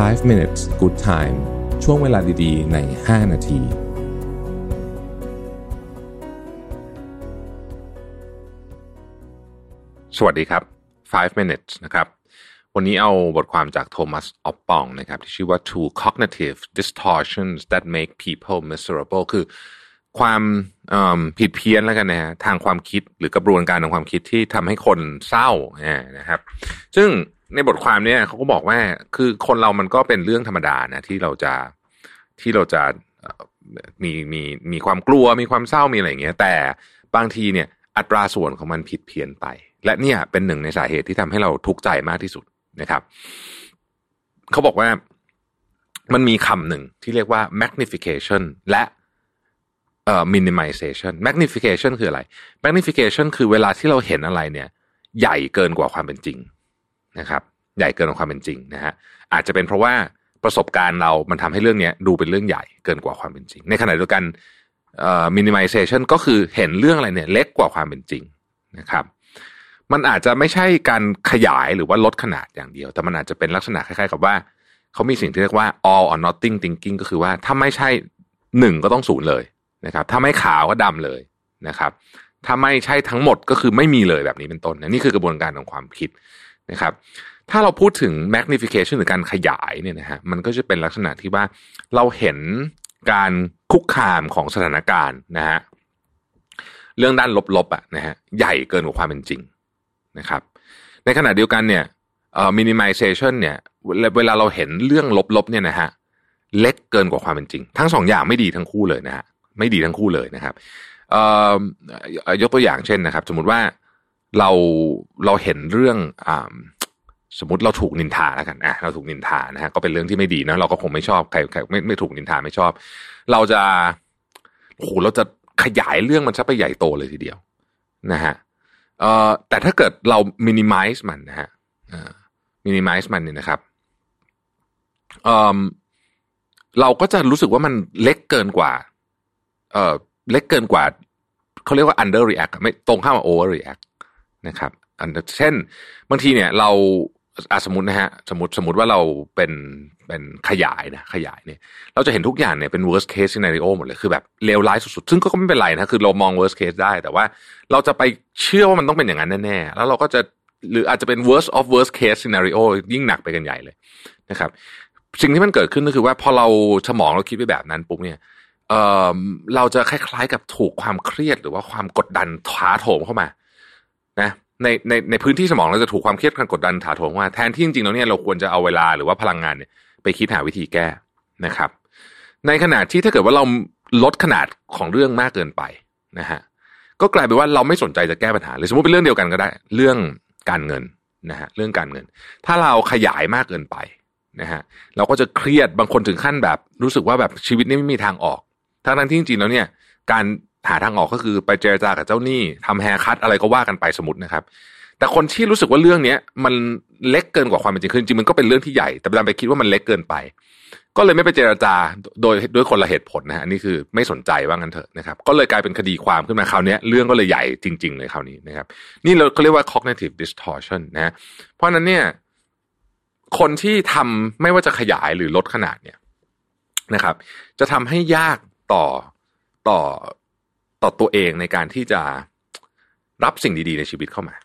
5 minutes good time ช่วงเวลาดีๆ ใน 5 นาที สวัสดีครับ 5 minutes นะครับ วันนี้เอาบทความจากโทมัส ออปปองนะครับ ที่ชื่อว่า two cognitive distortions that make people miserable คือความผิดเพี้ยนแล้วกันนะฮะทางความคิดหรือกระบวนการทางความคิดที่ทำให้คนเศร้าอ่านะครับ ซึ่ง ในบทความเนี้ยเขาก็บอกว่าคือคนเรามันก็เป็นเรื่องธรรมดานะที่เราจะที่เราจะมีมีมีความกลัวมีความเศร้ามีอะไรอย่างเงี้ย แต่บางทีเนี่ยอัตราส่วนของมันผิดเพี้ยนไป และเนี่ยเป็นหนึ่งในสาเหตุที่ทำให้เราทุกข์ใจมากที่สุดนะครับเขาบอกว่ามันมีคำหนึ่งที่เรียกว่า magnification และเอ่อ minimization magnification คืออะไร magnification คือเวลาที่เราเห็นอะไรเนี่ย ใหญ่เกินกว่าความเป็นจริง นะครับใหญ่เกินกว่าความเป็นจริงนะฮะอาจจะเป็นเพราะว่าประสบการณ์เรามันทำให้เรื่องนี้ดูเป็นเรื่องใหญ่เกินกว่าความเป็นจริง ในขณะเดียวกันเอ่อ minimization ก็คือเห็นเรื่องอะไรเนี่ยเล็กกว่าความเป็นจริงนะครับมันอาจจะไม่ใช่การขยายหรือว่าลดขนาดอย่างเดียว แต่มันอาจจะเป็นลักษณะคล้ายๆ กับว่าเขามีสิ่งที่เรียกว่า all or nothing thinking ก็คือว่าถ้าไม่ใช่หนึ่งก็ต้องศูนย์เลยนะครับ ถ้าไม่ขาวก็ดำเลยนะครับ ถ้าไม่ใช่ทั้งหมดก็คือไม่มีเลยแบบนี้เป็นต้นนี่คือกระบวนการของความคิด นะครับ ถ้าเราพูดถึง magnification หรือการขยายเนี่ยนะฮะมันก็จะเป็นลักษณะที่ว่าเราเห็นการคุกคามของสถานการณ์นะฮะเรื่องด้านลบๆอะนะฮะใหญ่เกินกว่าความเป็นจริงนะครับ ในขณะเดียวกันเนี่ยเอ่อ minimization เนี่ยเวลาเราเห็นเรื่องลบๆเนี่ยนะฮะเล็กเกินกว่าความเป็นจริง ทั้งสองอย่างไม่ดีทั้งคู่เลยนะฮะไม่ดีทั้งคู่เลยนะครับเอ่อยกตัวอย่างเช่นนะครับ สมมติว่า เราเราเห็นเรื่องอ่าสมมติเราถูกนินทาแล้วกันอะเราถูกนินทานะฮะก็เป็นเรื่องที่ไม่ดีนะเราก็คงไม่ชอบใครใครไม่ไม่ถูกนินทาไม่ชอบ เราจะโอ้โหเราจะขยายเรื่องมันซะไปใหญ่โตเลยทีเดียวนะฮะเอ่อแต่ถ้าเกิดเรา minimize มันนะฮะอ minimize มันเนี่ยนะครับเอ่อเราก็จะรู้สึกว่ามันเล็กเกินกว่า เอ่อเล็กเกินกว่าเขาเรียกว่า under react ไม่ตรงข้ามกับ over react นะครับ อันเช่น บางทีเนี่ยเราอะสมมตินะฮะสมมติสมมติว่าเราเป็นเป็นขยายนะขยายเนี่ย เราจะเห็นทุกอย่างเนี่ยเป็น worst case scenario หมดเลยคือแบบเลวร้ายสุดๆ ซึ่งก็ไม่เป็นไรนะคือเรามอง worst case ได้แต่ว่าเราจะไปเชื่อว่ามันต้องเป็นอย่างนั้นแน่ๆแล้วเราก็จะหรืออาจจะเป็น worst of worst case scenario ยิ่งหนักไปกันใหญ่เลยนะครับ สิ่งที่มันเกิดขึ้นก็คือว่าพอเราสมองเราคิดไปแบบนั้นปุ๊บเนี่ยเออเราจะคล้ายๆกับถูกความเครียดหรือว่าความกดดันถาโถมเข้ามา นะในในในพื้นที่สมองเราจะถูกความเครียดความกดดันถาโถมเข้าแทนที่จริงๆแล้วเนี่ยเราควรจะเอาเวลาหรือว่าพลังงานเนี่ยไปคิดหาวิธีแก้นะครับ ในขณะที่ถ้าเกิดว่าเราลดขนาดของเรื่องมากเกินไปนะฮะก็กลายเป็นว่าเราไม่สนใจจะแก้ปัญหาเลยสมมติเป็นเรื่องเดียวกันก็ได้ เรื่องการเงินนะฮะเรื่องการเงิน ถ้าเราขยายมากเกินไปนะฮะเราก็จะเครียดบางคนถึงขั้นแบบ รู้สึกว่าแบบชีวิตนี้ไม่มีทางออกทั้งนั้นที่จริงๆแล้วเนี่ย การ หาทางออกก็คือไปเจรจากับเจ้าหนี้ทำแฮร์คัตอะไรก็ว่ากันไปสมมตินะครับ แต่คนที่รู้สึกว่าเรื่องเนี้ยมันเล็กเกินกว่าความเป็นจริงคือจริงมันก็เป็นเรื่องที่ใหญ่ แต่ดันไปคิดว่ามันเล็กเกินไป ก็เลยไม่ไปเจรจาโดยด้วยคนละเหตุผลนะฮะอันนี่คือไม่สนใจว่างั้นเถอะนะครับ ก็เลยกลายเป็นคดีความขึ้นมาคราวนี้เรื่องก็เลยใหญ่จริง ๆ เลยคราวนี้นะครับ นี่เราเขาเรียกว่า cognitive distortion นะเพราะนั้นเนี่ยคนที่ทำไม่ว่าจะขยายหรือลดขนาดเนี่ยนะครับ จะทำให้ยากต่อต่อ ต่อตัวเองในการที่จะรับสิ่งดีๆ ในชีวิตเข้ามา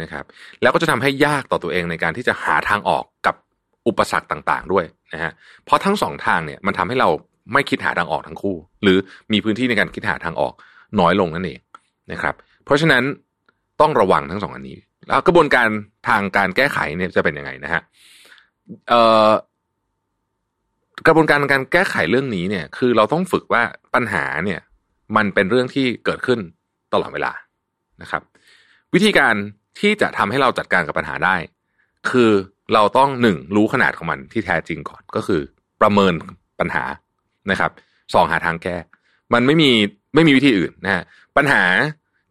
นะครับ แล้วก็จะทำให้ยากต่อตัวเองในการที่จะหาทางออกกับอุปสรรคต่างๆ ด้วยนะฮะเพราะทั้งสองทางเนี่ยมันทำให้เราไม่คิดหาทางออกทั้งคู่ หรือมีพื้นที่ในการคิดหาทางออกน้อยลงนั่นเองนะครับ เพราะฉะนั้นต้องระวังทั้งสองอันนี้ แล้วกระบวนการทางการแก้ไขเนี่ยจะเป็นยังไงนะฮะกระบวนการการแก้ไขเรื่องนี้เนี่ย คือเราต้องฝึกว่าปัญหาเนี่ย มันเป็นเรื่องที่เกิดขึ้นตลอดเวลานะครับ วิธีการที่จะทำให้เราจัดการกับปัญหาได้ คือเราต้องหนึ่งรู้ขนาดของมันที่แท้จริงก่อนก็คือประเมินปัญหานะครับสองหาทางแก้ มันไม่มีไม่มีวิธีอื่นนะฮะปัญหา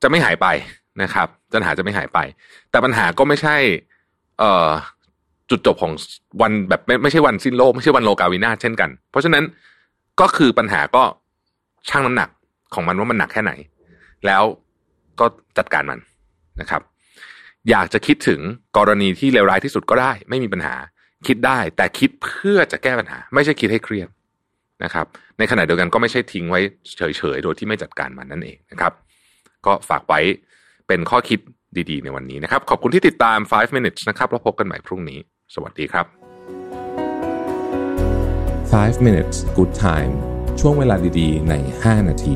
จะไม่หายไปนะครับปัญหาจะไม่หายไป แต่ปัญหาก็ไม่ใช่ เอ่อจุดจบของวันแบบไม่ไม่ใช่วันสิ้นโลกไม่ใช่วันโลกาวินาเช่นกัน เพราะฉะนั้นก็คือปัญหาก็ชั่งน้ำหนัก ของมันว่ามันหนักแค่ไหน แล้วก็จัดการมันนะครับ อยากจะคิดถึงกรณีที่เลวร้ายที่สุดก็ได้ ไม่มีปัญหา คิดได้แต่คิดเพื่อจะแก้ปัญหา ไม่ใช่คิดให้เครียดนะครับ ในขณะเดียวกันก็ไม่ใช่ทิ้งไว้เฉยๆ โดยที่ไม่จัดการมันนั่นเองนะครับ ก็ฝากไว้เป็นข้อคิดดีๆ ในวันนี้นะครับ ขอบคุณที่ติดตาม 5 minutes นะครับแล้วพบกันใหม่พรุ่งนี้ สวัสดีครับ 5 minutes good time ช่วงเวลาดีๆ ใน 5 นาที